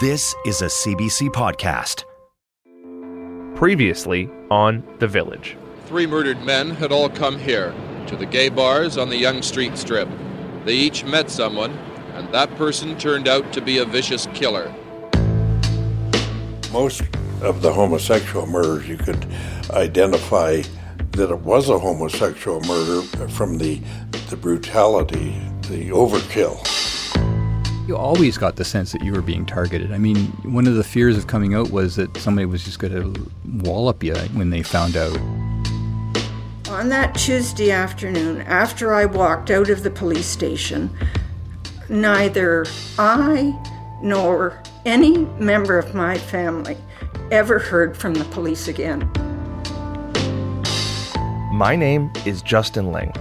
This is a CBC podcast. Previously on The Village. Three murdered men had all come here, to the gay bars on the Yonge Street Strip. They each met someone, and that person turned out to be a vicious killer. Most of the homosexual murders, you could identify that it was a homosexual murder from the, the brutality, the overkill. You always got the sense that you were being targeted. I mean, one of the fears of coming out was that somebody was just going to wallop you when they found out. On that Tuesday afternoon, after I walked out of the police station, neither I nor any member of my family ever heard from the police again. My name is Justin Ling.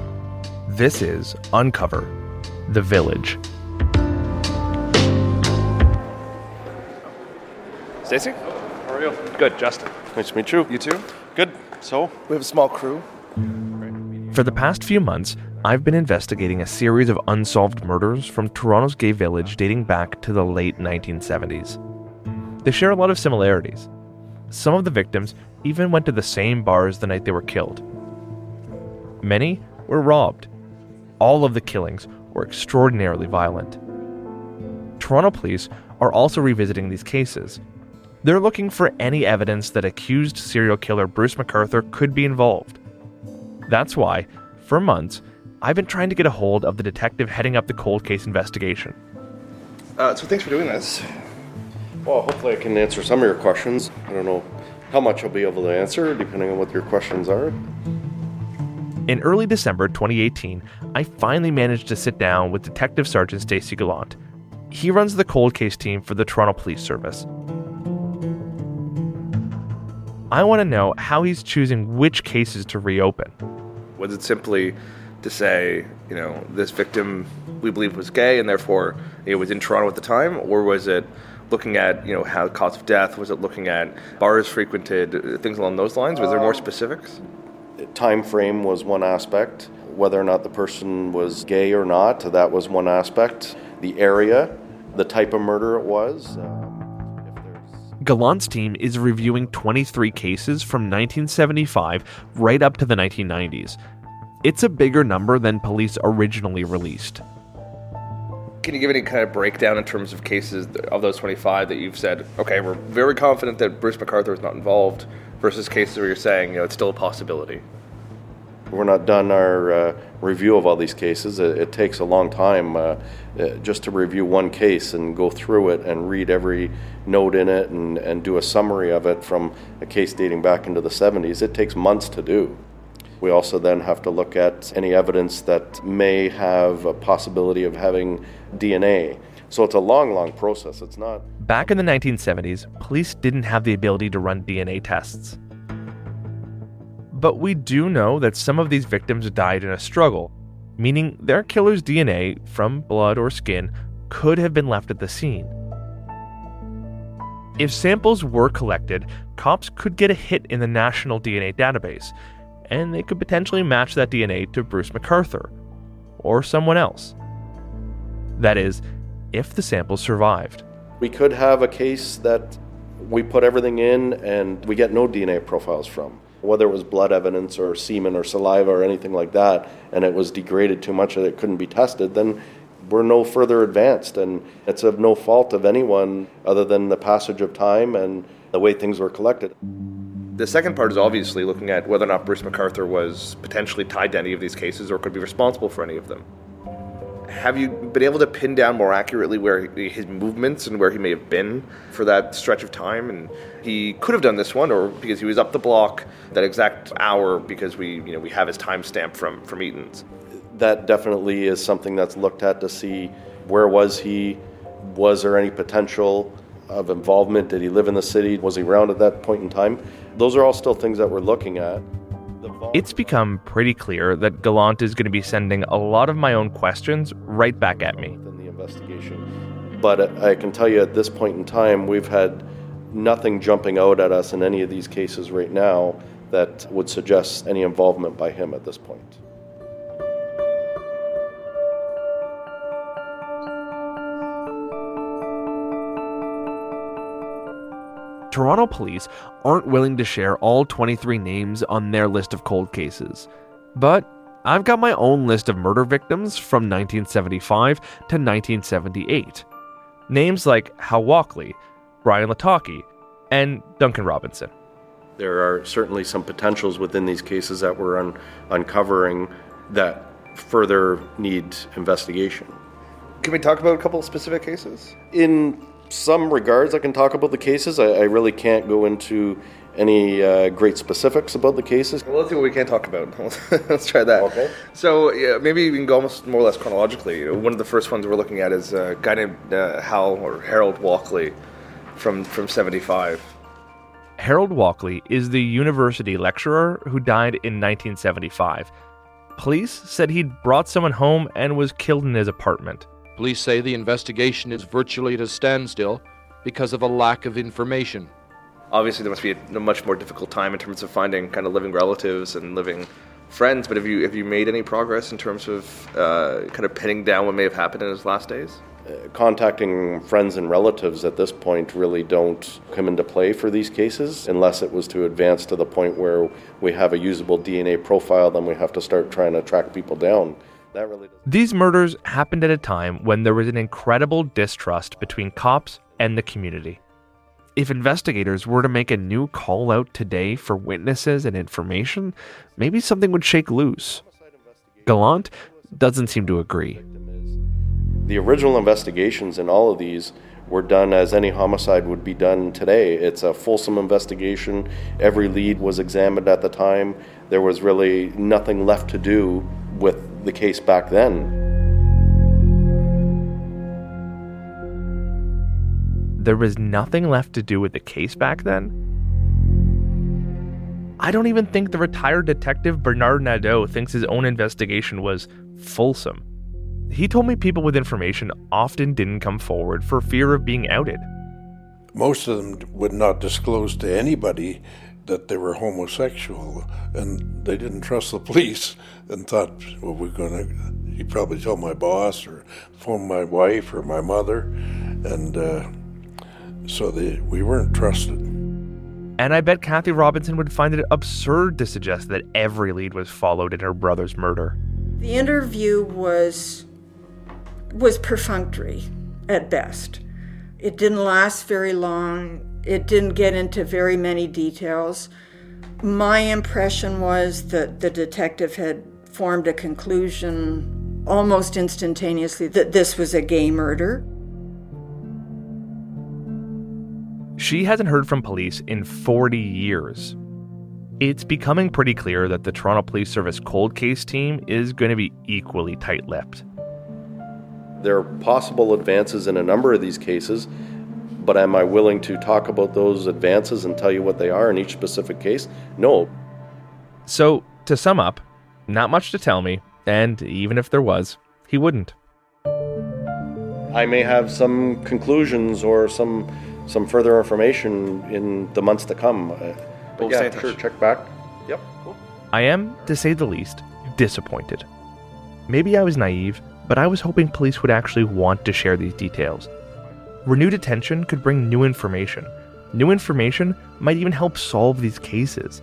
This is Uncover The Village. Stacy? How are you? Good, Justin. Nice to meet you. You too? Good. So, we have a small crew. For the past few months, I've been investigating a series of unsolved murders from Toronto's gay village dating back to the late 1970s. They share a lot of similarities. Some of the victims even went to the same bars the night they were killed. Many were robbed. All of the killings were extraordinarily violent. Toronto police are also revisiting these cases. They're looking for any evidence that accused serial killer Bruce MacArthur could be involved. That's why, for months, I've been trying to get a hold of the detective heading up the cold case investigation. Uh, so, thanks for doing this. Well, hopefully, I can answer some of your questions. I don't know how much I'll be able to answer, depending on what your questions are. In early December 2018, I finally managed to sit down with Detective Sergeant Stacy Gallant. He runs the cold case team for the Toronto Police Service. I want to know how he's choosing which cases to reopen. Was it simply to say, you know, this victim we believe was gay and therefore it was in Toronto at the time, or was it looking at, you know, how cause of death? Was it looking at bars frequented, things along those lines? Was there more specifics? Time frame was one aspect. Whether or not the person was gay or not, that was one aspect. The area, the type of murder it was. Uh, Gallant's team is reviewing 23 cases from 1975 right up to the 1990s. It's a bigger number than police originally released. Can you give any kind of breakdown in terms of cases of those 25 that you've said, okay, we're very confident that Bruce MacArthur is not involved, versus cases where you're saying, you know, it's still a possibility? We're not done our uh, review of all these cases. It, it takes a long time uh, uh, just to review one case and go through it and read every note in it and, and do a summary of it from a case dating back into the 70s. It takes months to do. We also then have to look at any evidence that may have a possibility of having DNA. So it's a long, long process. It's not. Back in the 1970s, police didn't have the ability to run DNA tests. But we do know that some of these victims died in a struggle, meaning their killer's DNA from blood or skin could have been left at the scene. If samples were collected, cops could get a hit in the National DNA Database, and they could potentially match that DNA to Bruce MacArthur or someone else. That is, if the samples survived. We could have a case that we put everything in and we get no DNA profiles from. Whether it was blood evidence or semen or saliva or anything like that, and it was degraded too much that it couldn't be tested, then we're no further advanced. And it's of no fault of anyone other than the passage of time and the way things were collected. The second part is obviously looking at whether or not Bruce MacArthur was potentially tied to any of these cases or could be responsible for any of them. Have you been able to pin down more accurately where his movements and where he may have been for that stretch of time? And he could have done this one, or because he was up the block that exact hour, because we, you know, we have his timestamp from from Eaton's. That definitely is something that's looked at to see where was he, was there any potential of involvement? Did he live in the city? Was he around at that point in time? Those are all still things that we're looking at. It's become pretty clear that Gallant is going to be sending a lot of my own questions right back at me. The investigation. But uh, I can tell you at this point in time, we've had nothing jumping out at us in any of these cases right now that would suggest any involvement by him at this point. Toronto police aren't willing to share all 23 names on their list of cold cases. But I've got my own list of murder victims from 1975 to 1978. Names like Hal Walkley, Brian Latocki, and Duncan Robinson. There are certainly some potentials within these cases that we're un- uncovering that further need investigation. Can we talk about a couple of specific cases? In some regards, I can talk about the cases. I, I really can't go into any uh, great specifics about the cases. Well, let's see what we can talk about. let's try that. Okay. So yeah, maybe we can go almost more or less chronologically. One of the first ones we're looking at is a guy named uh, Hal or Harold Walkley from from '75. Harold Walkley is the university lecturer who died in 1975. Police said he'd brought someone home and was killed in his apartment. Police say the investigation is virtually at a standstill because of a lack of information. Obviously, there must be a, much more difficult time in terms of finding kind of living relatives and living friends. But have you have you made any progress in terms of uh, kind of pinning down what may have happened in his last days? Uh, contacting friends and relatives at this point really don't come into play for these cases unless it was to advance to the point where we have a usable DNA profile. Then we have to start trying to track people down. That really These murders happened at a time when there was an incredible distrust between cops and the community. If investigators were to make a new call out today for witnesses and information, maybe something would shake loose. Gallant doesn't seem to agree. The original investigations in all of these were done as any homicide would be done today. It's a fulsome investigation. Every lead was examined at the time. There was really nothing left to do with the case back then. There was nothing left to do with the case back then? I don't even think the retired detective Bernard Nadeau thinks his own investigation was fulsome. He told me people with information often didn't come forward for fear of being outed. Most of them would not disclose to anybody that they were homosexual, and they didn't trust the police and thought, well, we're going to, he probably tell my boss or phone my wife or my mother, and uh, so they, we weren't trusted. And I bet Kathy Robinson would find it absurd to suggest that every lead was followed in her brother's murder. The interview was was perfunctory at best. It didn't last very long. It didn't get into very many details. My impression was that the detective had formed a conclusion almost instantaneously that this was a gay murder. She hasn't heard from police in 40 years. It's becoming pretty clear that the Toronto Police Service cold case team is going to be equally tight lipped. There are possible advances in a number of these cases, but am I willing to talk about those advances and tell you what they are in each specific case? No. So, to sum up, not much to tell me, and even if there was, he wouldn't. I may have some conclusions or some some further information in the months to come. Uh, but We'll yeah, stay in sure, check back. Yep. I am, to say the least, disappointed. Maybe I was naive, but I was hoping police would actually want to share these details. Renewed attention could bring new information. New information might even help solve these cases.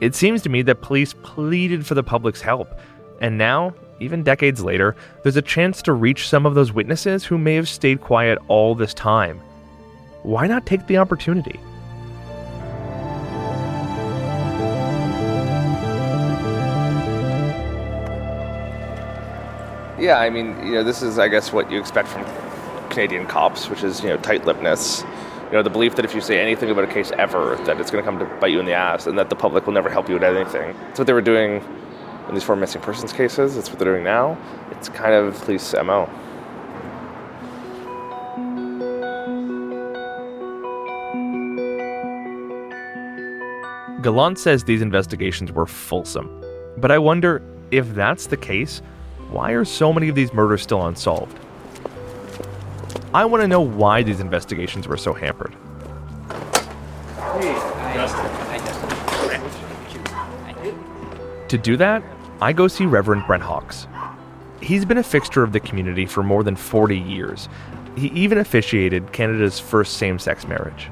It seems to me that police pleaded for the public's help, and now, even decades later, there's a chance to reach some of those witnesses who may have stayed quiet all this time. Why not take the opportunity? Yeah, I mean, you know, this is, I guess, what you expect from Canadian cops, which is you know tight-lippedness. You know the belief that if you say anything about a case ever, that it's going to come to bite you in the ass, and that the public will never help you with anything. That's what they were doing in these four missing persons cases. That's what they're doing now. It's kind of police mo. Gallant says these investigations were fulsome, but I wonder if that's the case, why are so many of these murders still unsolved? I want to know why these investigations were so hampered. To do that, I go see Reverend Brent Hawkes. He's been a fixture of the community for more than 40 years. He even officiated Canada's first same sex marriage.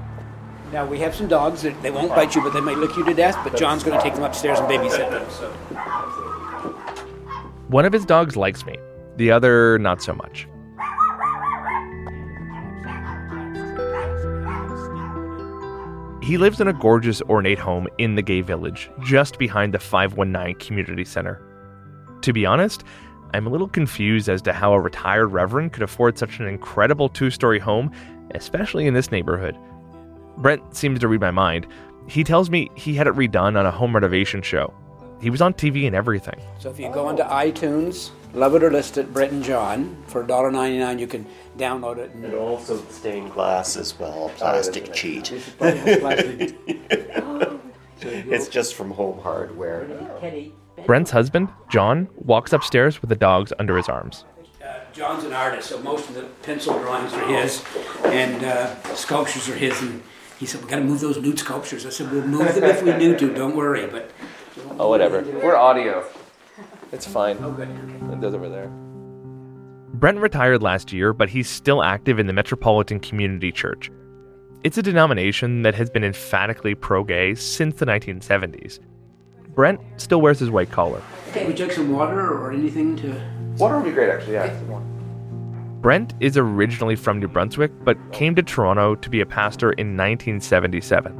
Now, we have some dogs that they won't bite you, but they might lick you to death. But John's going to take them upstairs and babysit them. One of his dogs likes me, the other, not so much. He lives in a gorgeous, ornate home in the gay village, just behind the 519 Community Center. To be honest, I'm a little confused as to how a retired reverend could afford such an incredible two story home, especially in this neighborhood. Brent seems to read my mind. He tells me he had it redone on a home renovation show. He was on TV and everything. So if you go onto iTunes, love it or list it, Brent and John, for $1.99 you can download it. And And also stained glass as well, plastic cheat. plastic. it's just from home hardware. Brent's husband, John, walks upstairs with the dogs under his arms. John's an artist, so most of the pencil drawings are his, and uh, sculptures are his. And he said, "We got to move those nude sculptures." I said, "We'll move them if we need to. Don't worry." But Oh, whatever. We're audio. It's fine. Oh, good. It does over there. Brent retired last year, but he's still active in the Metropolitan Community Church. It's a denomination that has been emphatically pro gay since the 1970s. Brent still wears his white collar. Can we take some water or anything to? Water would be great, actually. Yeah. Brent is originally from New Brunswick, but came to Toronto to be a pastor in 1977.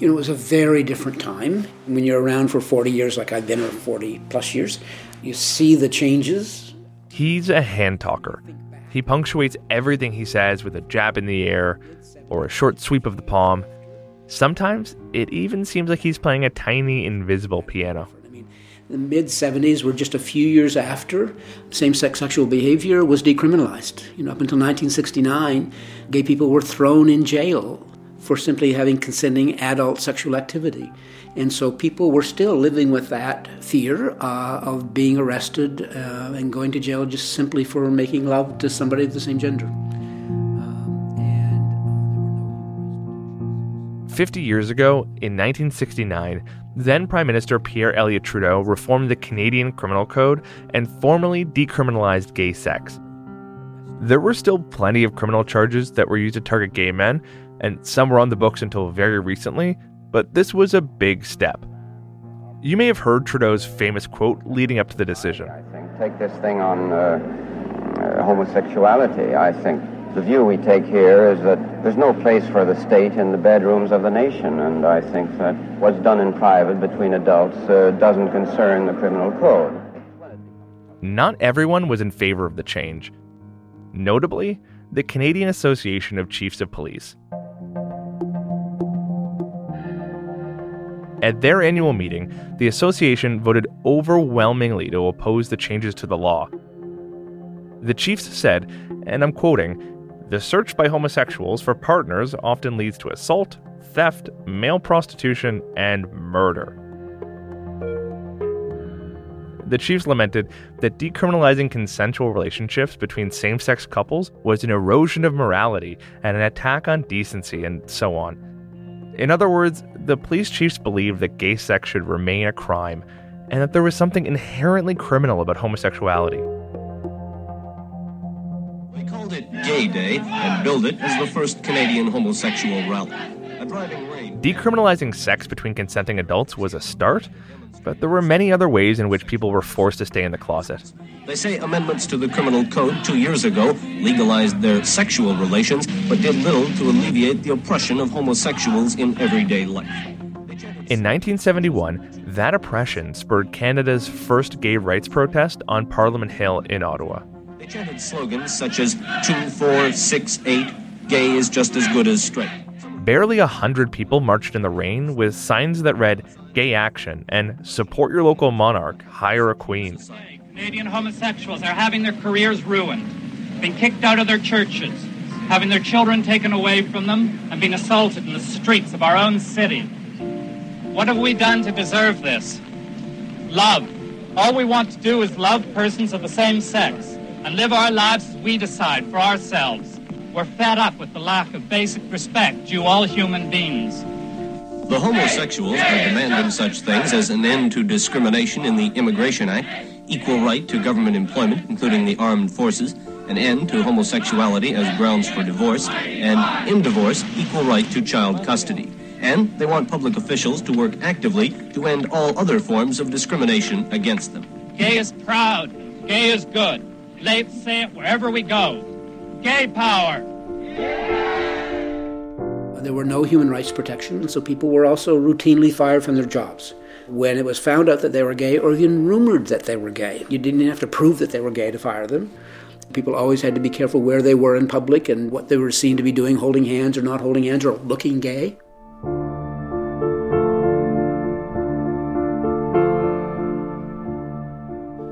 You know, it was a very different time. When you're around for 40 years, like I've been for 40 plus years, you see the changes. He's a hand talker. He punctuates everything he says with a jab in the air or a short sweep of the palm. Sometimes it even seems like he's playing a tiny invisible piano. The mid 70s were just a few years after same sex sexual behavior was decriminalized. You know, up until 1969, gay people were thrown in jail for simply having consenting adult sexual activity. And so people were still living with that fear uh, of being arrested uh, and going to jail just simply for making love to somebody of the same gender. 50 years ago, in 1969, then Prime Minister Pierre Elliott Trudeau reformed the Canadian Criminal Code and formally decriminalized gay sex. There were still plenty of criminal charges that were used to target gay men, and some were on the books until very recently, but this was a big step. You may have heard Trudeau's famous quote leading up to the decision. I think Take this thing on uh, uh, homosexuality. I think the view we take here is that there's no place for the state in the bedrooms of the nation, and I think that what's done in private between adults uh, doesn't concern the criminal code. Not everyone was in favor of the change. Notably, the Canadian Association of Chiefs of Police. At their annual meeting, the association voted overwhelmingly to oppose the changes to the law. The chiefs said, and I'm quoting, the search by homosexuals for partners often leads to assault, theft, male prostitution, and murder. The chiefs lamented that decriminalizing consensual relationships between same sex couples was an erosion of morality and an attack on decency, and so on. In other words, the police chiefs believed that gay sex should remain a crime and that there was something inherently criminal about homosexuality. We called it Gay Day and billed it as the first Canadian homosexual rally. A driving rain. Decriminalizing sex between consenting adults was a start, but there were many other ways in which people were forced to stay in the closet. They say amendments to the criminal code two years ago legalized their sexual relations, but did little to alleviate the oppression of homosexuals in everyday life. In 1971, that oppression spurred Canada's first gay rights protest on Parliament Hill in Ottawa. They chanted slogans such as 2468, gay is just as good as straight. Barely a hundred people marched in the rain with signs that read gay action and support your local monarch, hire a queen. Canadian homosexuals are having their careers ruined, being kicked out of their churches, having their children taken away from them, and being assaulted in the streets of our own city. What have we done to deserve this? Love. All we want to do is love persons of the same sex and live our lives as we decide for ourselves. We're fed up with the lack of basic respect due all human beings. The homosexuals are demanding such things as an end to discrimination in the Immigration Act, equal right to government employment, including the armed forces, an end to homosexuality as grounds for divorce, and in divorce, equal right to child custody. And they want public officials to work actively to end all other forms of discrimination against them. Gay is proud. Gay is good. Let's say it wherever we go. Gay power. There were no human rights protections, so people were also routinely fired from their jobs. When it was found out that they were gay, or even rumored that they were gay, you didn't have to prove that they were gay to fire them. People always had to be careful where they were in public and what they were seen to be doing, holding hands or not holding hands or looking gay.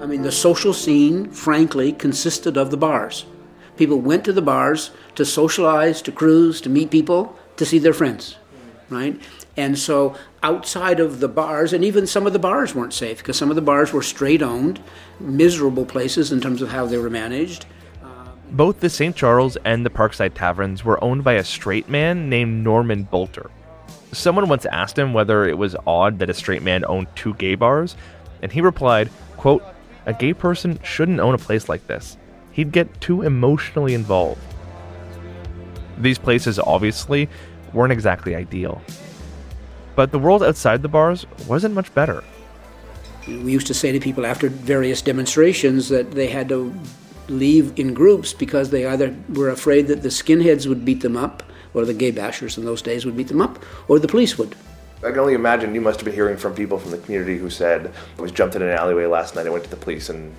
I mean, the social scene, frankly, consisted of the bars. People went to the bars to socialize, to cruise, to meet people, to see their friends, right? And so outside of the bars, and even some of the bars weren't safe because some of the bars were straight owned, miserable places in terms of how they were managed. Both the St. Charles and the Parkside Taverns were owned by a straight man named Norman Bolter. Someone once asked him whether it was odd that a straight man owned two gay bars, and he replied, quote, a gay person shouldn't own a place like this. He'd get too emotionally involved. These places obviously weren't exactly ideal. But the world outside the bars wasn't much better. We used to say to people after various demonstrations that they had to leave in groups because they either were afraid that the skinheads would beat them up, or the gay bashers in those days would beat them up, or the police would. I can only imagine you must have been hearing from people from the community who said, I was jumped in an alleyway last night, I went to the police and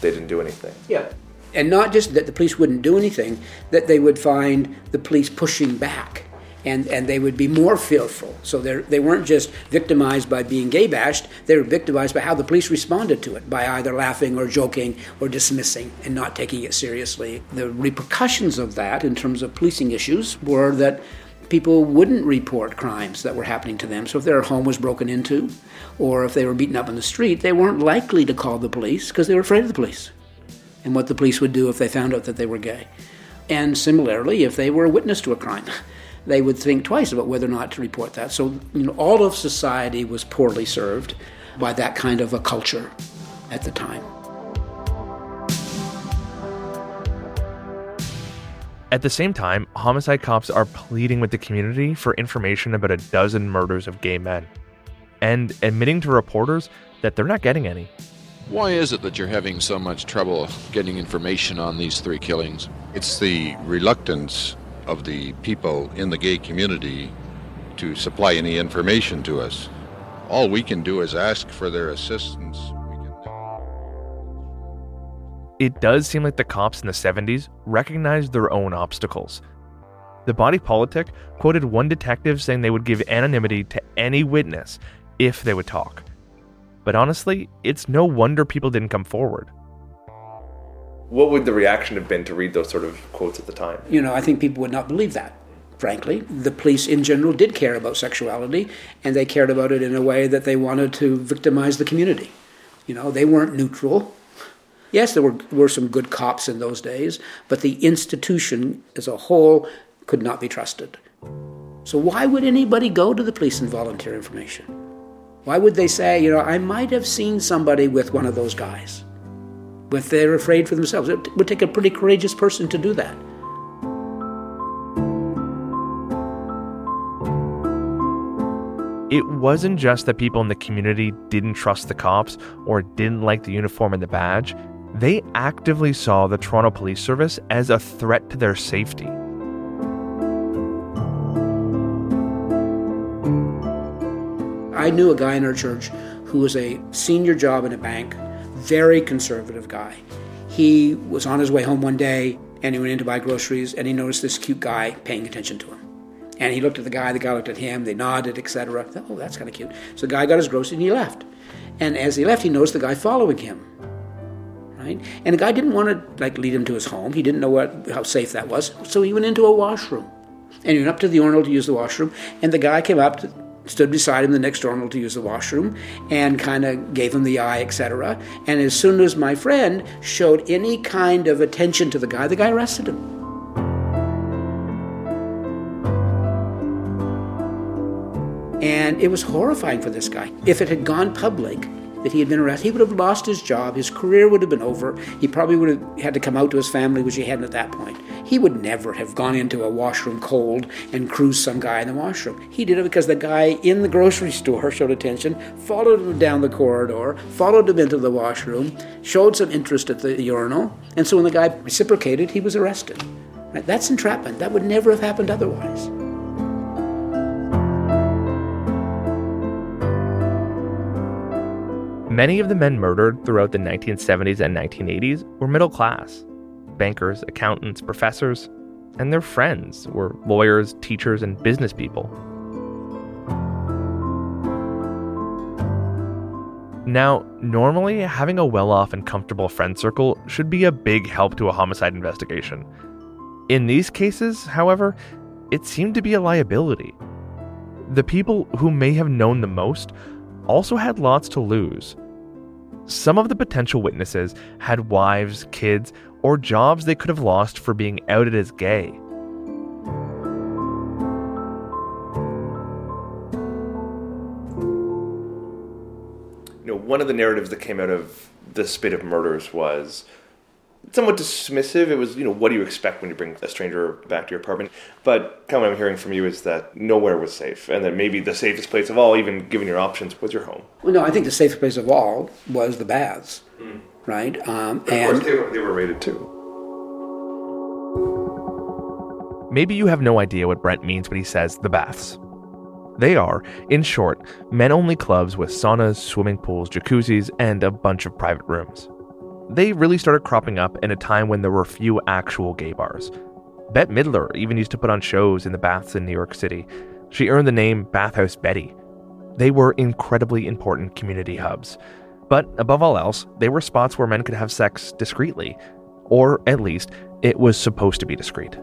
they didn't do anything. Yeah. And not just that the police wouldn't do anything, that they would find the police pushing back. And, and they would be more fearful. So they weren't just victimized by being gay bashed, they were victimized by how the police responded to it, by either laughing or joking or dismissing and not taking it seriously. The repercussions of that, in terms of policing issues, were that people wouldn't report crimes that were happening to them. So if their home was broken into, or if they were beaten up in the street, they weren't likely to call the police because they were afraid of the police and what the police would do if they found out that they were gay. And similarly, if they were a witness to a crime, they would think twice about whether or not to report that. So, you know, all of society was poorly served by that kind of a culture at the time. At the same time, homicide cops are pleading with the community for information about a dozen murders of gay men and admitting to reporters that they're not getting any. Why is it that you're having so much trouble getting information on these three killings? It's the reluctance of the people in the gay community to supply any information to us. All we can do is ask for their assistance. It does seem like the cops in the 70s recognized their own obstacles. The body politic quoted one detective saying they would give anonymity to any witness if they would talk. But honestly, it's no wonder people didn't come forward. What would the reaction have been to read those sort of quotes at the time? You know, I think people would not believe that, frankly. The police in general did care about sexuality, and they cared about it in a way that they wanted to victimize the community. You know, they weren't neutral. Yes, there were, were some good cops in those days, but the institution as a whole could not be trusted. So, why would anybody go to the police and volunteer information? Why would they say, you know, I might have seen somebody with one of those guys? If they're afraid for themselves, it would take a pretty courageous person to do that. It wasn't just that people in the community didn't trust the cops or didn't like the uniform and the badge. They actively saw the Toronto Police Service as a threat to their safety. I knew a guy in our church who was a senior job in a bank, very conservative guy. He was on his way home one day and he went in to buy groceries and he noticed this cute guy paying attention to him. And he looked at the guy, the guy looked at him, they nodded, etc. Oh, that's kind of cute. So the guy got his groceries and he left. And as he left, he noticed the guy following him. Right? And the guy didn't want to like lead him to his home. He didn't know what how safe that was. So he went into a washroom. And he went up to the urinal to use the washroom, and the guy came up to, stood beside him the next urinal to use the washroom and kind of gave him the eye, etc. And as soon as my friend showed any kind of attention to the guy, the guy arrested him. And it was horrifying for this guy. If it had gone public, that he had been arrested, he would have lost his job. His career would have been over. He probably would have had to come out to his family, which he hadn't at that point. He would never have gone into a washroom cold and cruised some guy in the washroom. He did it because the guy in the grocery store showed attention, followed him down the corridor, followed him into the washroom, showed some interest at the urinal, and so when the guy reciprocated, he was arrested. That's entrapment. That would never have happened otherwise. Many of the men murdered throughout the 1970s and 1980s were middle class bankers, accountants, professors, and their friends were lawyers, teachers, and business people. Now, normally, having a well off and comfortable friend circle should be a big help to a homicide investigation. In these cases, however, it seemed to be a liability. The people who may have known the most also had lots to lose. Some of the potential witnesses had wives, kids, or jobs they could have lost for being outed as gay. You know, one of the narratives that came out of the spate of murders was somewhat dismissive. It was, you know, what do you expect when you bring a stranger back to your apartment? But kind of what I'm hearing from you is that nowhere was safe, and that maybe the safest place of all, even given your options, was your home. Well, no, I think the safest place of all was the baths, mm. right? Um, of and course, they were, they were rated too. Maybe you have no idea what Brent means when he says the baths. They are, in short, men only clubs with saunas, swimming pools, jacuzzis, and a bunch of private rooms. They really started cropping up in a time when there were few actual gay bars. Bette Midler even used to put on shows in the baths in New York City. She earned the name Bathhouse Betty. They were incredibly important community hubs. But above all else, they were spots where men could have sex discreetly. Or at least, it was supposed to be discreet.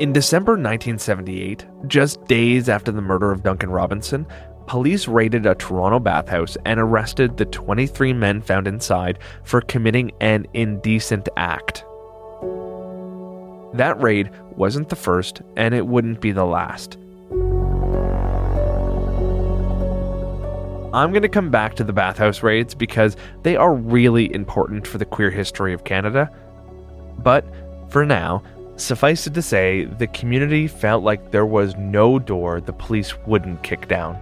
In December 1978, just days after the murder of Duncan Robinson, police raided a Toronto bathhouse and arrested the 23 men found inside for committing an indecent act. That raid wasn't the first, and it wouldn't be the last. I'm going to come back to the bathhouse raids because they are really important for the queer history of Canada. But for now, Suffice it to say, the community felt like there was no door the police wouldn't kick down.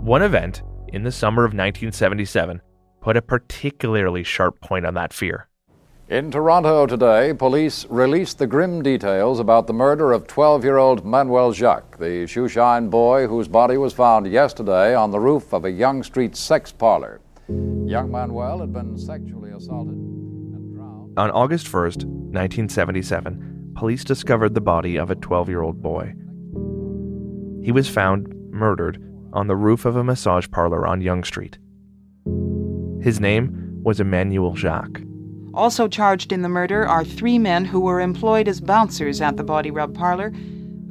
One event in the summer of 1977 put a particularly sharp point on that fear. In Toronto today, police released the grim details about the murder of 12 year old Manuel Jacques, the shoeshine boy whose body was found yesterday on the roof of a Yonge Street sex parlor. Young Manuel had been sexually assaulted. On August 1st, 1977, police discovered the body of a 12 year old boy. He was found murdered on the roof of a massage parlor on Yonge Street. His name was Emmanuel Jacques. Also charged in the murder are three men who were employed as bouncers at the body rub parlor.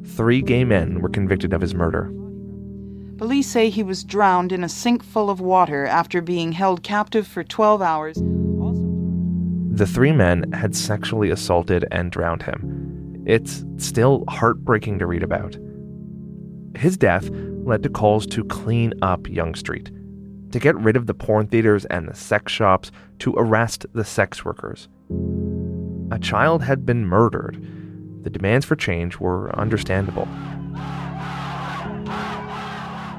Three gay men were convicted of his murder. Police say he was drowned in a sink full of water after being held captive for 12 hours. The three men had sexually assaulted and drowned him. It's still heartbreaking to read about. His death led to calls to clean up Yonge Street, to get rid of the porn theaters and the sex shops, to arrest the sex workers. A child had been murdered. The demands for change were understandable.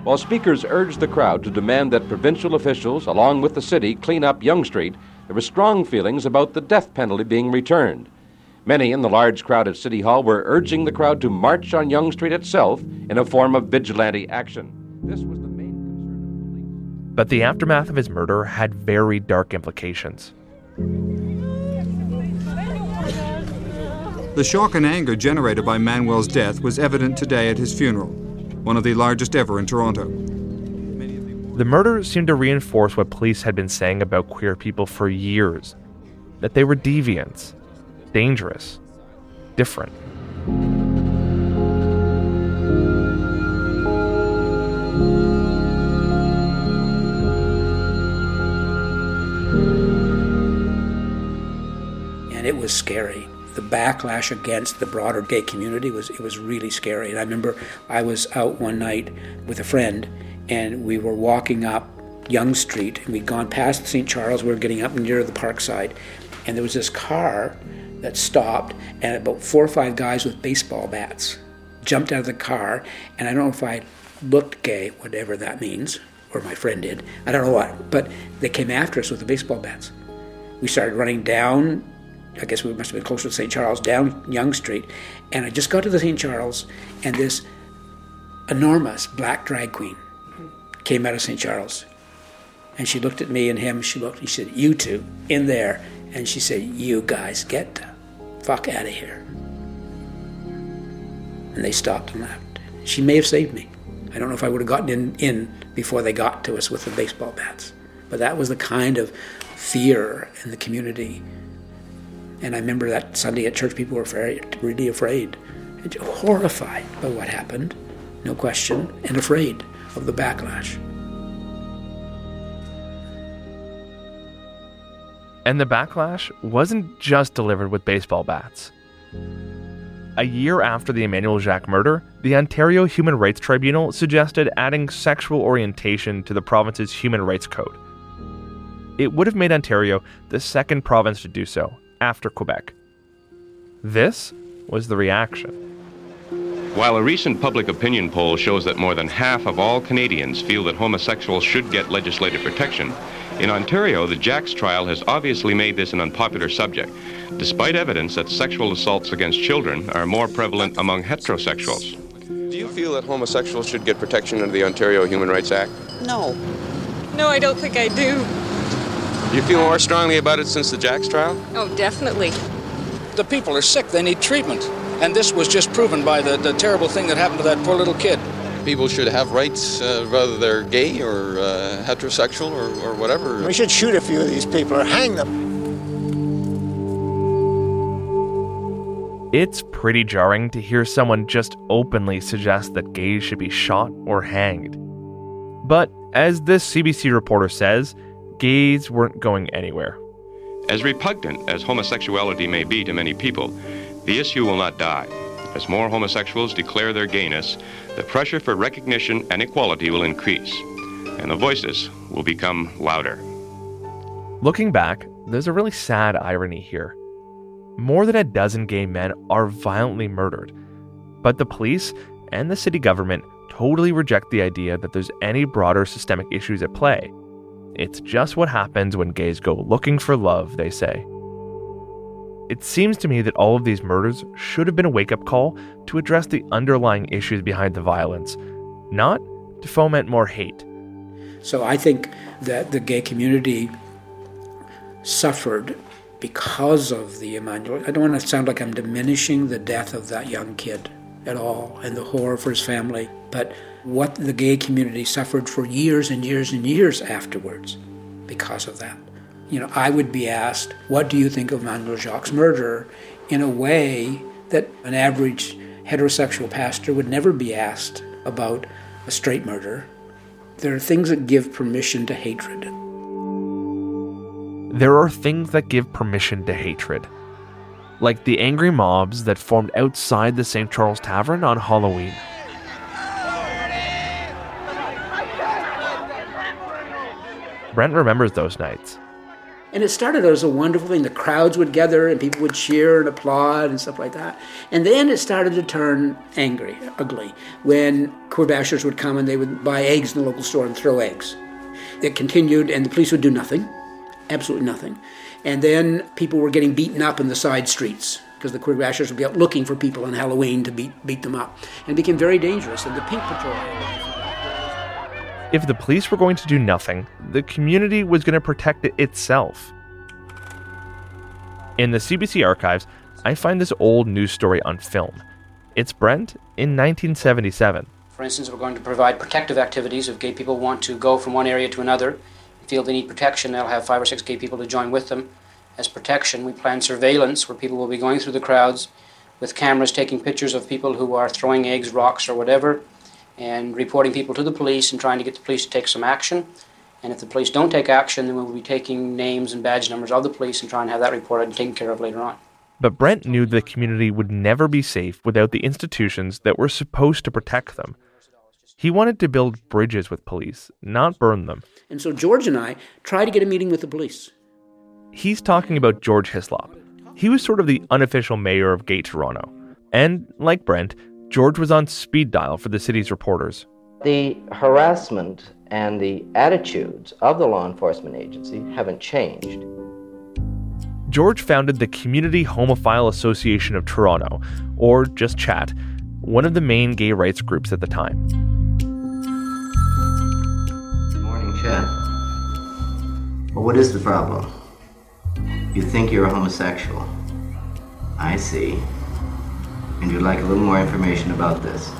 While speakers urged the crowd to demand that provincial officials, along with the city, clean up Yonge Street, there were strong feelings about the death penalty being returned. Many in the large crowd at City Hall were urging the crowd to march on Yonge Street itself in a form of vigilante action. This was the main concern of police. But the aftermath of his murder had very dark implications. The shock and anger generated by Manuel's death was evident today at his funeral, one of the largest ever in Toronto. The murder seemed to reinforce what police had been saying about queer people for years that they were deviants. Dangerous, different. and it was scary. The backlash against the broader gay community was it was really scary. And I remember I was out one night with a friend, and we were walking up Yonge Street, and we'd gone past St. Charles. We were getting up near the Parkside, and there was this car that stopped, and about four or five guys with baseball bats jumped out of the car. And I don't know if I looked gay, whatever that means, or my friend did. I don't know what, but they came after us with the baseball bats. We started running down I guess we must have been closer to St. Charles, down Yonge Street. And I just got to the St. Charles, and this enormous black drag queen came out of St. Charles. And she looked at me and him. She looked, and she said, You two, in there. And she said, You guys, get fuck out of here. And they stopped and left. She may have saved me. I don't know if I would have gotten in, in before they got to us with the baseball bats. But that was the kind of fear in the community and I remember that Sunday at church, people were very, really afraid, horrified by what happened, no question, and afraid of the backlash. And the backlash wasn't just delivered with baseball bats. A year after the Emmanuel Jacques murder, the Ontario Human Rights Tribunal suggested adding sexual orientation to the province's human rights code. It would have made Ontario the second province to do so, after Quebec. This was the reaction. While a recent public opinion poll shows that more than half of all Canadians feel that homosexuals should get legislative protection, in Ontario, the Jacques trial has obviously made this an unpopular subject, despite evidence that sexual assaults against children are more prevalent among heterosexuals. Do you feel that homosexuals should get protection under the Ontario Human Rights Act? No. No, I don't think I do. You feel more strongly about it since the Jacques trial? Oh, definitely. The people are sick. They need treatment. And this was just proven by the, the terrible thing that happened to that poor little kid. People should have rights, uh, whether they're gay or uh, heterosexual or, or whatever. We should shoot a few of these people or hang them. It's pretty jarring to hear someone just openly suggest that gays should be shot or hanged. But as this CBC reporter says, gays weren't going anywhere. As repugnant as homosexuality may be to many people, the issue will not die. As more homosexuals declare their gayness, the pressure for recognition and equality will increase, and the voices will become louder. Looking back, there's a really sad irony here. More than a dozen gay men are violently murdered, but the police and the city government totally reject the idea that there's any broader systemic issues at play. It's just what happens when gays go looking for love, they say. It seems to me that all of these murders should have been a wake up call to address the underlying issues behind the violence, not to foment more hate. So I think that the gay community suffered because of the Emmanuel. I don't want to sound like I'm diminishing the death of that young kid at all and the horror for his family, but what the gay community suffered for years and years and years afterwards because of that. You know, I would be asked, What do you think of Manuel Jacques' murder? in a way that an average heterosexual pastor would never be asked about a straight murder. There are things that give permission to hatred. There are things that give permission to hatred. Like the angry mobs that formed outside the St. Charles Tavern on Halloween. Brent remembers those nights. And it started as a wonderful thing. The crowds would gather and people would cheer and applaud and stuff like that. And then it started to turn angry, ugly, when queer bashers would come and they would buy eggs in the local store and throw eggs. It continued and the police would do nothing, absolutely nothing. And then people were getting beaten up in the side streets because the queer bashers would be out looking for people on Halloween to beat, beat them up. And it became very dangerous. And the Pink Patrol. If the police were going to do nothing, the community was going to protect it itself. In the CBC archives, I find this old news story on film. It's Brent in 1977. For instance, we're going to provide protective activities if gay people want to go from one area to another, feel they need protection, they'll have five or six gay people to join with them. As protection, we plan surveillance where people will be going through the crowds with cameras taking pictures of people who are throwing eggs, rocks, or whatever, and reporting people to the police and trying to get the police to take some action. And if the police don't take action, then we'll be taking names and badge numbers of the police and trying to have that reported and taken care of later on. But Brent knew the community would never be safe without the institutions that were supposed to protect them. He wanted to build bridges with police, not burn them. And so George and I tried to get a meeting with the police. He's talking about George Hislop. He was sort of the unofficial mayor of Gay Toronto. And, like Brent, George was on speed dial for the city's reporters. The harassment and the attitudes of the law enforcement agency haven't changed. George founded the Community Homophile Association of Toronto, or just CHAT, one of the main gay rights groups at the time. Morning, Chat. Well, what is the problem? You think you're a homosexual. I see. And you'd like a little more information about this.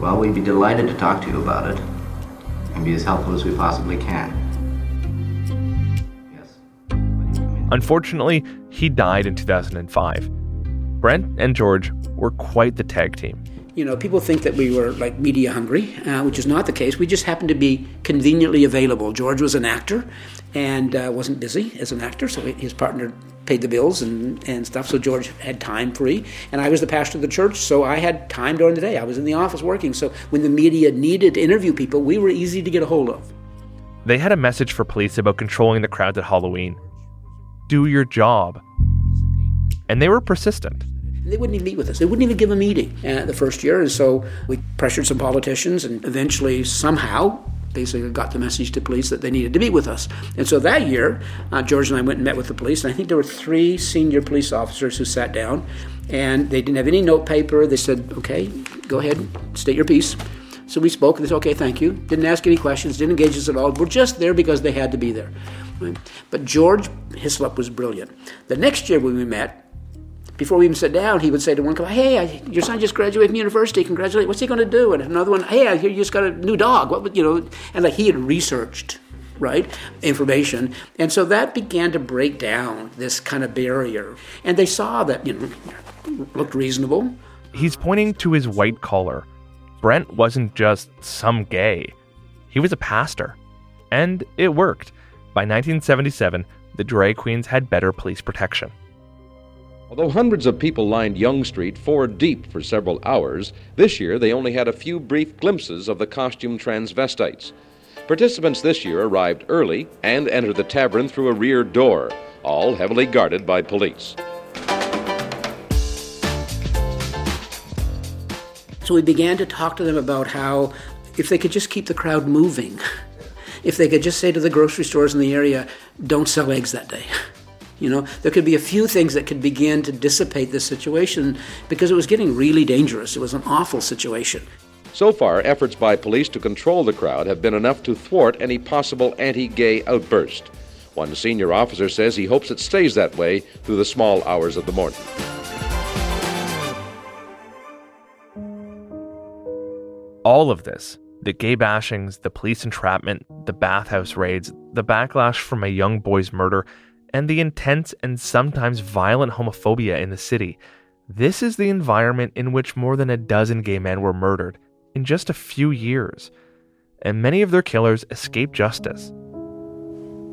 Well, we'd be delighted to talk to you about it and be as helpful as we possibly can. Yes. Unfortunately, he died in 2005. Brent and George were quite the tag team. You know, people think that we were like media hungry, uh, which is not the case. We just happened to be conveniently available. George was an actor and uh, wasn't busy as an actor, so his partner paid the bills and, and stuff, so George had time free. And I was the pastor of the church, so I had time during the day. I was in the office working, so when the media needed to interview people, we were easy to get a hold of. They had a message for police about controlling the crowds at Halloween. Do your job. And they were persistent. They wouldn't even meet with us. They wouldn't even give a meeting uh, the first year. And so we pressured some politicians and eventually, somehow, basically got the message to police that they needed to meet with us. And so that year, uh, George and I went and met with the police. And I think there were three senior police officers who sat down and they didn't have any note paper. They said, okay, go ahead, state your piece. So we spoke, and they said, okay, thank you. Didn't ask any questions, didn't engage us at all. We're just there because they had to be there. Right? But George Hislop was brilliant. The next year when we met, before we even sat down, he would say to one guy, "Hey, I, your son just graduated from university. Congratulate! What's he going to do?" And another one, "Hey, I hear you just got a new dog. What would you know?" And like he had researched, right, information, and so that began to break down this kind of barrier. And they saw that you know looked reasonable. He's pointing to his white collar. Brent wasn't just some gay; he was a pastor, and it worked. By 1977, the drag queens had better police protection. Although hundreds of people lined Yonge Street four deep for several hours, this year they only had a few brief glimpses of the costumed transvestites. Participants this year arrived early and entered the tavern through a rear door, all heavily guarded by police. So we began to talk to them about how if they could just keep the crowd moving, if they could just say to the grocery stores in the area, don't sell eggs that day. You know, there could be a few things that could begin to dissipate this situation because it was getting really dangerous. It was an awful situation. So far, efforts by police to control the crowd have been enough to thwart any possible anti gay outburst. One senior officer says he hopes it stays that way through the small hours of the morning. All of this the gay bashings, the police entrapment, the bathhouse raids, the backlash from a young boy's murder and the intense and sometimes violent homophobia in the city. This is the environment in which more than a dozen gay men were murdered in just a few years, and many of their killers escaped justice.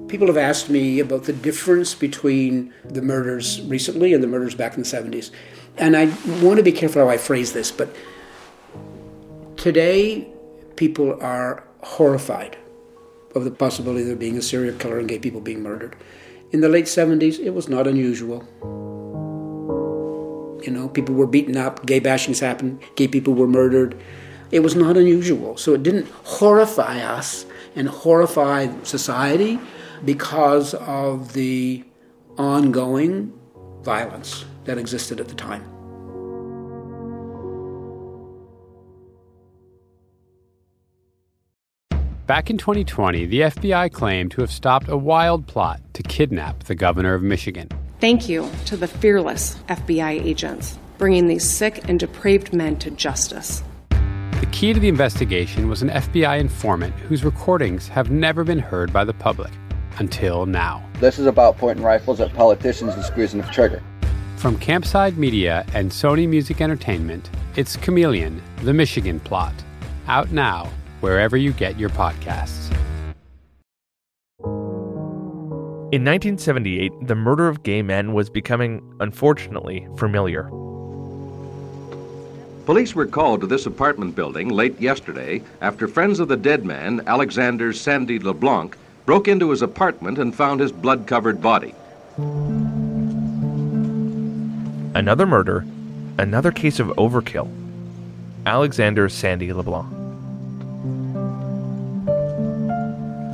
People have asked me about the difference between the murders recently and the murders back in the 70s. And I want to be careful how I phrase this, but today people are horrified of the possibility of there being a serial killer and gay people being murdered. In the late 70s, it was not unusual. You know, people were beaten up, gay bashings happened, gay people were murdered. It was not unusual. So it didn't horrify us and horrify society because of the ongoing violence that existed at the time. Back in 2020, the FBI claimed to have stopped a wild plot to kidnap the governor of Michigan. Thank you to the fearless FBI agents bringing these sick and depraved men to justice. The key to the investigation was an FBI informant whose recordings have never been heard by the public. until now. This is about pointing rifles at politicians and squeezing the trigger. From Campside Media and Sony Music Entertainment, it's Chameleon, the Michigan Plot. Out now, wherever you get your podcasts. In 1978, the murder of gay men was becoming, unfortunately, familiar. Police were called to this apartment building late yesterday after friends of the dead man, Alexander Sandy LeBlanc, broke into his apartment and found his blood covered body. Another murder, another case of overkill. Alexander Sandy LeBlanc.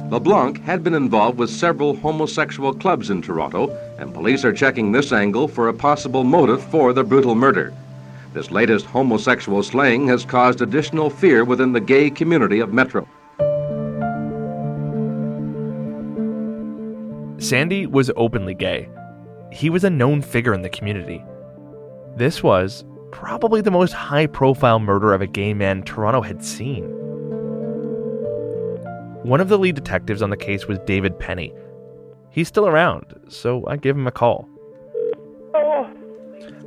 LeBlanc had been involved with several homosexual clubs in Toronto, and police are checking this angle for a possible motive for the brutal murder. This latest homosexual slaying has caused additional fear within the gay community of Metro. Sandy was openly gay. He was a known figure in the community. This was probably the most high profile murder of a gay man Toronto had seen. One of the lead detectives on the case was David Penny. He's still around, so I give him a call. Oh,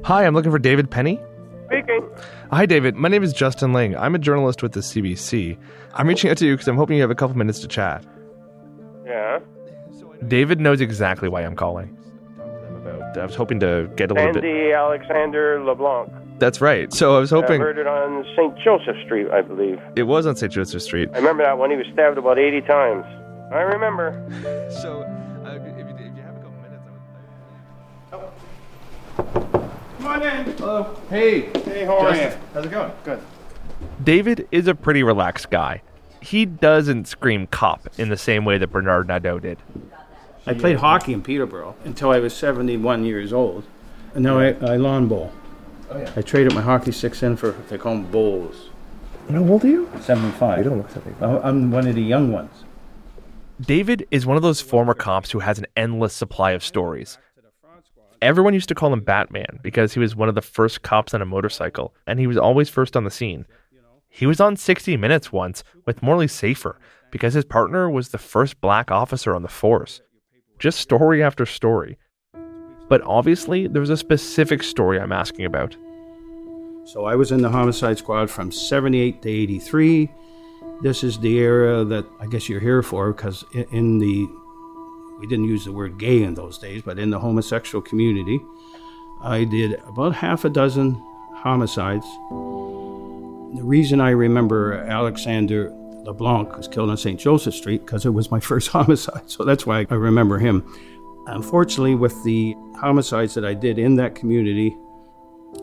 Hi, I'm looking for David Penny. speaking. Hi, David. My name is Justin Ling. I'm a journalist with the CBC. I'm reaching out to you because I'm hoping you have a couple minutes to chat. Yeah. David knows exactly why I'm calling. I was hoping to get a little bit. Andy Alexander LeBlanc. That's right. So I was hoping. I heard it on St. Joseph Street, I believe. it was on St. Joseph Street. I remember that one. He was stabbed about 80 times. I remember. So, uh, if, you, if, you, have a couple minutes, I would. Oh. Come on in. Hello. Hey. Hey, how are Justin. you? How's it going? Good. David is a pretty relaxed guy. He doesn't scream cop in the same way that Bernard Nadeau did. I played hockey in Peterborough until I was 71 years old. And now I, I lawn bowl. Oh, yeah. I traded my hockey sticks in for, they call them bowls. How old are you? 75. You don't look 75. I'm one of the young ones. David is one of those former cops who has an endless supply of stories. Everyone used to call him Batman because he was one of the first cops on a motorcycle, and he was always first on the scene. He was on 60 Minutes once with Morley Safer because his partner was the first black officer on the force. Just story after story. But obviously, there was a specific story I'm asking about. So I was in the homicide squad from 78 to 83. This is the era that I guess you're here for because in the, we didn't use the word gay in those days, but in the homosexual community, I did about half a dozen homicides. The reason I remember Alexander LeBlanc was killed on St. Joseph Street because it was my first homicide, so that's why I remember him. Unfortunately, with the homicides that I did in that community,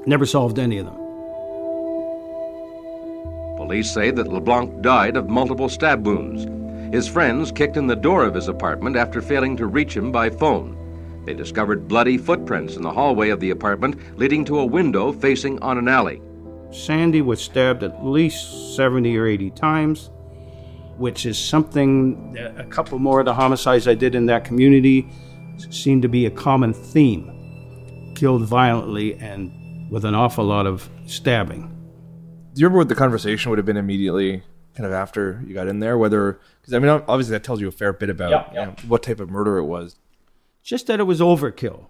never solved any of them. Police say that LeBlanc died of multiple stab wounds. His friends kicked in the door of his apartment after failing to reach him by phone. They discovered bloody footprints in the hallway of the apartment, leading to a window facing on an alley. Sandy was stabbed at least 70 or 80 times, which is something, a couple more of the homicides I did in that community seemed to be a common theme. Killed violently and with an awful lot of stabbing. Do you remember what the conversation would have been immediately kind of after you got in there? Whether, because I mean, obviously that tells you a fair bit about Yeah, you know, what type of murder it was. Just that it was overkill.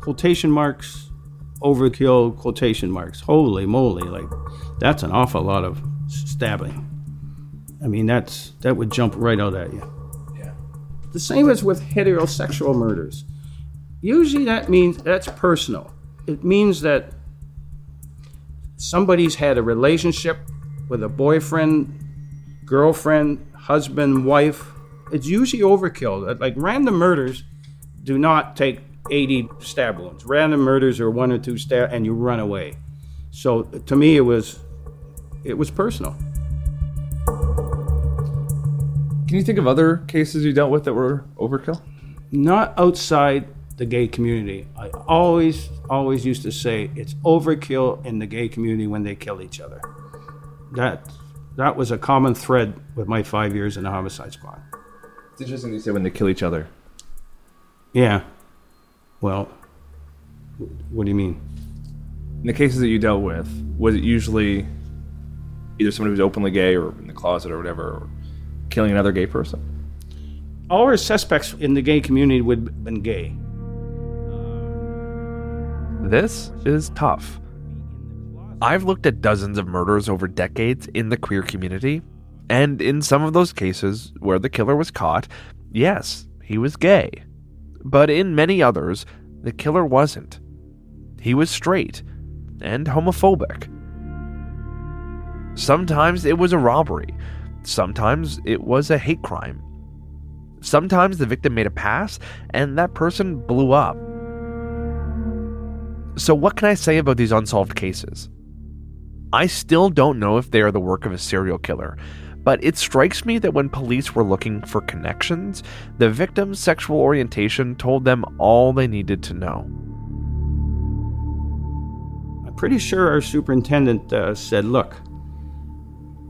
Quotation marks, overkill, quotation marks. Holy moly, like that's an awful lot of stabbing. I mean, that's that would jump right out at you. The same as with heterosexual murders. Usually that means that's personal. It means that somebody's had a relationship with a boyfriend, girlfriend, husband, wife. It's usually overkill. Like random murders do not take 80 stab wounds. Random murders are one or two stab and you run away. So to me it was it was personal. Can you think of other cases you dealt with that were overkill? Not outside the gay community. I always, always used to say it's overkill in the gay community when they kill each other. That that was a common thread with my five years in the homicide squad. It's interesting you say when they kill each other. Yeah. Well, what do you mean? In the cases that you dealt with, was it usually either somebody who's openly gay or in the closet or whatever, or killing another gay person? All our suspects in the gay community would have been gay. Uh, this is tough. I've looked at dozens of murders over decades in the queer community, and in some of those cases where the killer was caught, yes, he was gay. But in many others, the killer wasn't. He was straight and homophobic. Sometimes it was a robbery, sometimes it was a hate crime. Sometimes the victim made a pass and that person blew up. So, what can I say about these unsolved cases? I still don't know if they are the work of a serial killer, but it strikes me that when police were looking for connections, the victim's sexual orientation told them all they needed to know. I'm pretty sure our superintendent uh, said, Look,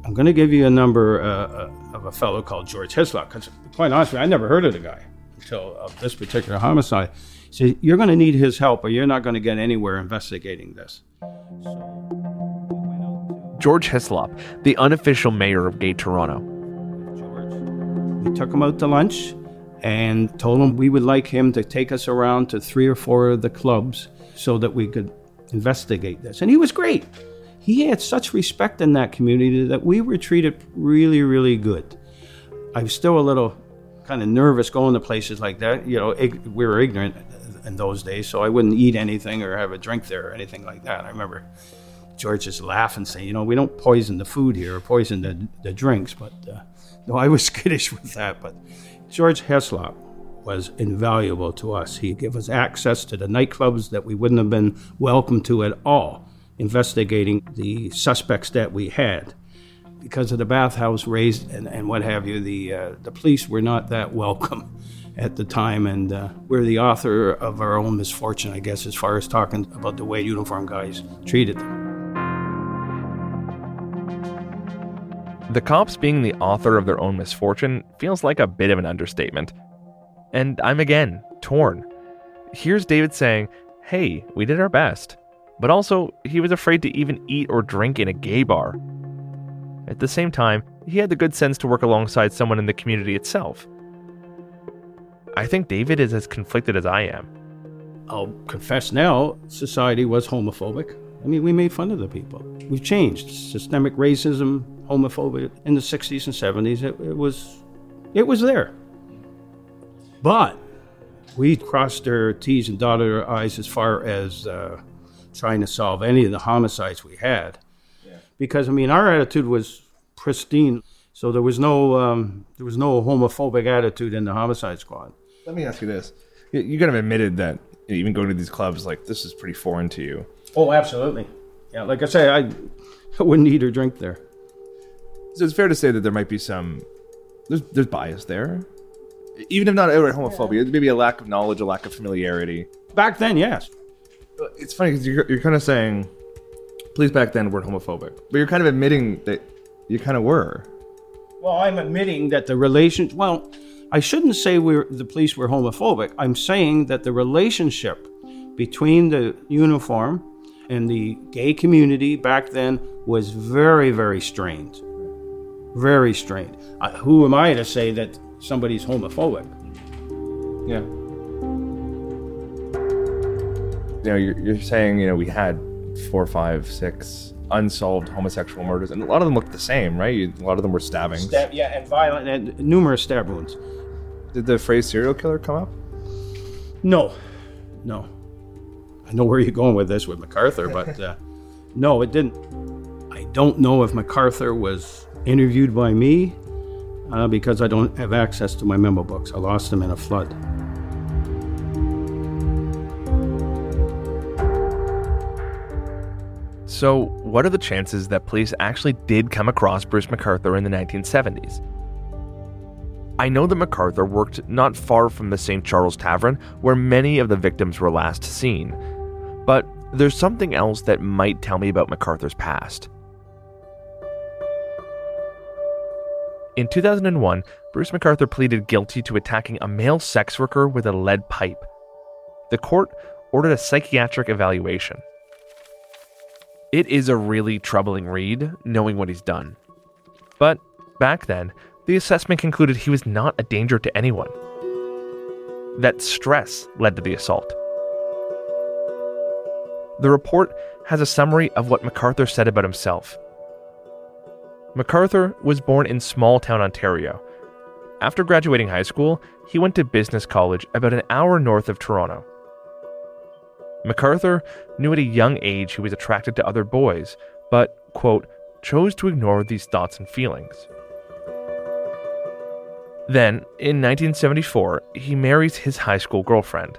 I'm going to give you a number uh, uh, of a fellow called George Hislop, because quite honestly, I never heard of the guy until uh, this particular homicide. So you're going to need his help, or you're not going to get anywhere investigating this. George Hislop, the unofficial mayor of Gay Toronto. We took him out to lunch and told him we would like him to take us around to three or four of the clubs so that we could investigate this. And he was great. He had such respect in that community that we were treated really, really good. I was still a little kind of nervous going to places like that. You know, ig- we were ignorant in those days, so I wouldn't eat anything or have a drink there or anything like that. I remember George just laughing, and say, you know, we don't poison the food here or poison the, the drinks. But uh, no, I was skittish with that. But George Hislop was invaluable to us. He gave us access to the nightclubs that we wouldn't have been welcome to at all, investigating the suspects that we had. Because of the bathhouse raised and, and what have you, the, uh, the police were not that welcome at the time, and uh, we're the author of our own misfortune, I guess, as far as talking about the way uniform guys treated them. The cops being the author of their own misfortune feels like a bit of an understatement. And I'm again torn. Here's David saying, hey, we did our best. But also, he was afraid to even eat or drink in a gay bar. At the same time, he had the good sense to work alongside someone in the community itself. I think David is as conflicted as I am. I'll confess now, society was homophobic. I mean, we made fun of the people. We've changed. Systemic racism, homophobia in the 60s and 70s, it, it was, it was there. But we crossed our T's and dotted our I's as far as uh, trying to solve any of the homicides we had. Because, I mean, our attitude was pristine. So there was no um, there was no homophobic attitude in the homicide squad. Let me ask you this: you, you kind of admitted that even going to these clubs, like this is pretty foreign to you. Oh, absolutely. Yeah, like I say, I, I wouldn't eat or drink there. So it's fair to say that there might be some there's there's bias there, even if not outright homophobia. Maybe a lack of knowledge, a lack of familiarity. Back then, yes. It's funny because you're, you're kind of saying, police back then weren't homophobic, but you're kind of admitting that you kind of were. Well, I'm admitting that the relation. Well, I shouldn't say we're the police were homophobic. I'm saying that the relationship between the uniform and the gay community back then was very, very strained. Very strained. Uh, who am I to say that somebody's homophobic? Yeah. You know, you're, you're saying you know we had four, five, six unsolved homosexual murders, and a lot of them looked the same, right? You, a lot of them were stabbings. Stab, yeah, and violent, and numerous stab wounds. Did the phrase serial killer come up? No, no. I know where you're going with this with MacArthur, but uh, no, it didn't. I don't know if MacArthur was interviewed by me uh, because I don't have access to my memo books. I lost them in a flood. So, what are the chances that police actually did come across Bruce MacArthur in the 1970s? I know that MacArthur worked not far from the St. Charles Tavern where many of the victims were last seen, but there's something else that might tell me about MacArthur's past. In 2001, Bruce MacArthur pleaded guilty to attacking a male sex worker with a lead pipe. The court ordered a psychiatric evaluation. It is a really troubling read, knowing what he's done. But back then, the assessment concluded he was not a danger to anyone. That stress led to the assault. The report has a summary of what MacArthur said about himself. MacArthur was born in small town Ontario. After graduating high school, he went to business college about an hour north of Toronto. MacArthur knew at a young age he was attracted to other boys, but, quote, chose to ignore these thoughts and feelings. Then, in 1974, he marries his high school girlfriend.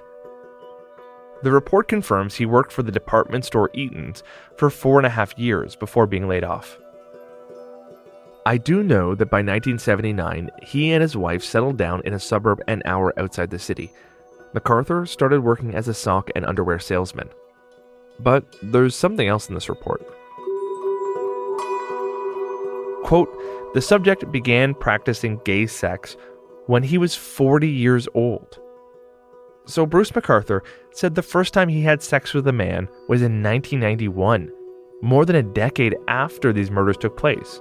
The report confirms he worked for the department store Eaton's for four and a half years before being laid off. I do know that by 1979, he and his wife settled down in a suburb an hour outside the city. MacArthur started working as a sock and underwear salesman. But there's something else in this report. Quote, the subject began practicing gay sex when he was 40 years old. So Bruce MacArthur said the first time he had sex with a man was in 1991, more than a decade after these murders took place.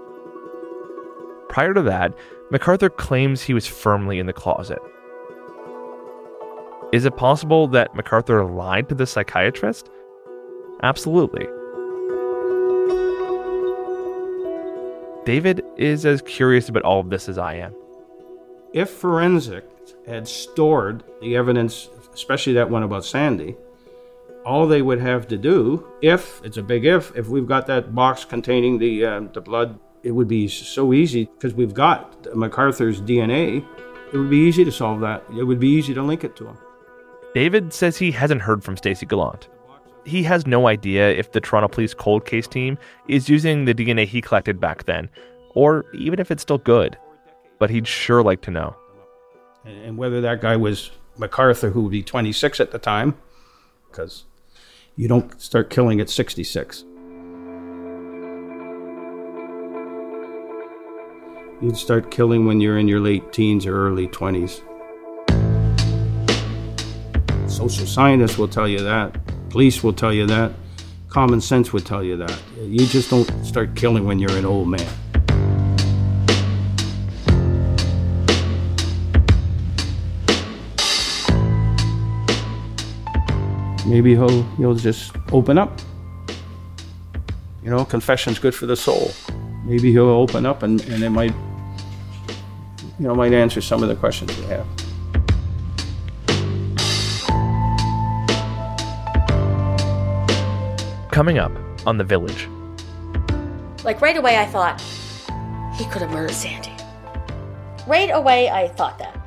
Prior to that, MacArthur claims he was firmly in the closet. Is it possible that MacArthur lied to the psychiatrist? Absolutely. David is as curious about all of this as I am. If forensics had stored the evidence, especially that one about Sandy, all they would have to do, if it's a big if, if we've got that box containing the uh, the blood, it would be so easy because we've got MacArthur's DNA. It would be easy to solve that. It would be easy to link it to him. David says he hasn't heard from Stacey Gallant. He has no idea if the Toronto Police cold case team is using the DNA he collected back then, or even if it's still good. But he'd sure like to know. And whether that guy was MacArthur, who would be 26 at the time, because you don't start killing at 66. You'd start killing when you're in your late teens or early 20s. Social scientists will tell you that. Police will tell you that. Common sense would tell you that. You just don't start killing when you're an old man. Maybe he'll he'll just open up. You know, confession's good for the soul. Maybe he'll open up and, and it might you know might answer some of the questions we have. Coming up on The Village. Like right away, I thought he could have murdered Sandy. Right away, I thought that.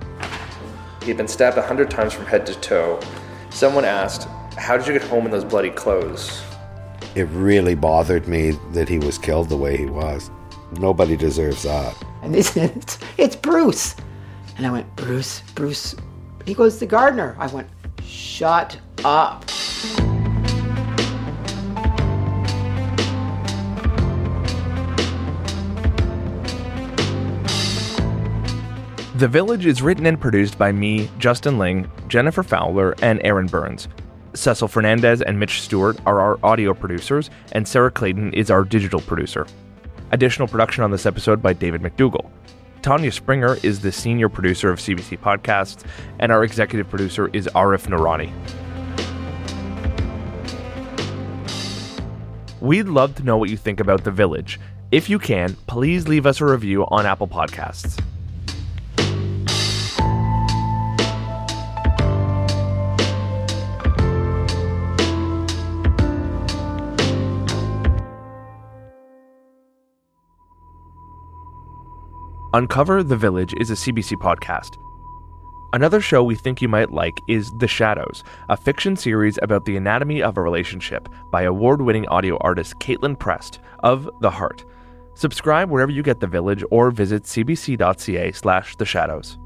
He'd been stabbed a hundred times from head to toe. Someone asked, How did you get home in those bloody clothes? It really bothered me that he was killed the way he was. Nobody deserves that. And they said, it's, it's Bruce. And I went, Bruce, Bruce. He goes, the gardener. I went, shut up. The Village is written and produced by me, Justin Ling, Jennifer Fowler, and Aaron Burns. Cecil Fernandez and Mitch Stewart are our audio producers, and Sarah Clayton is our digital producer. Additional production on this episode by David McDougall. Tanya Springer is the senior producer of CBC Podcasts, and our executive producer is Arif Noorani. We'd love to know what you think about The Village. If you can, please leave us a review on Apple Podcasts. Uncover the Village is a CBC podcast. Another show we think you might like is The Shadows, a fiction series about the anatomy of a relationship by award winning audio artist Kaitlin Prest of The Heart. Subscribe wherever you get The Village or visit cbc.ca slash The Shadows.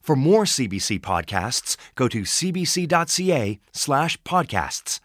For more CBC podcasts, go to cbc.ca slash podcasts.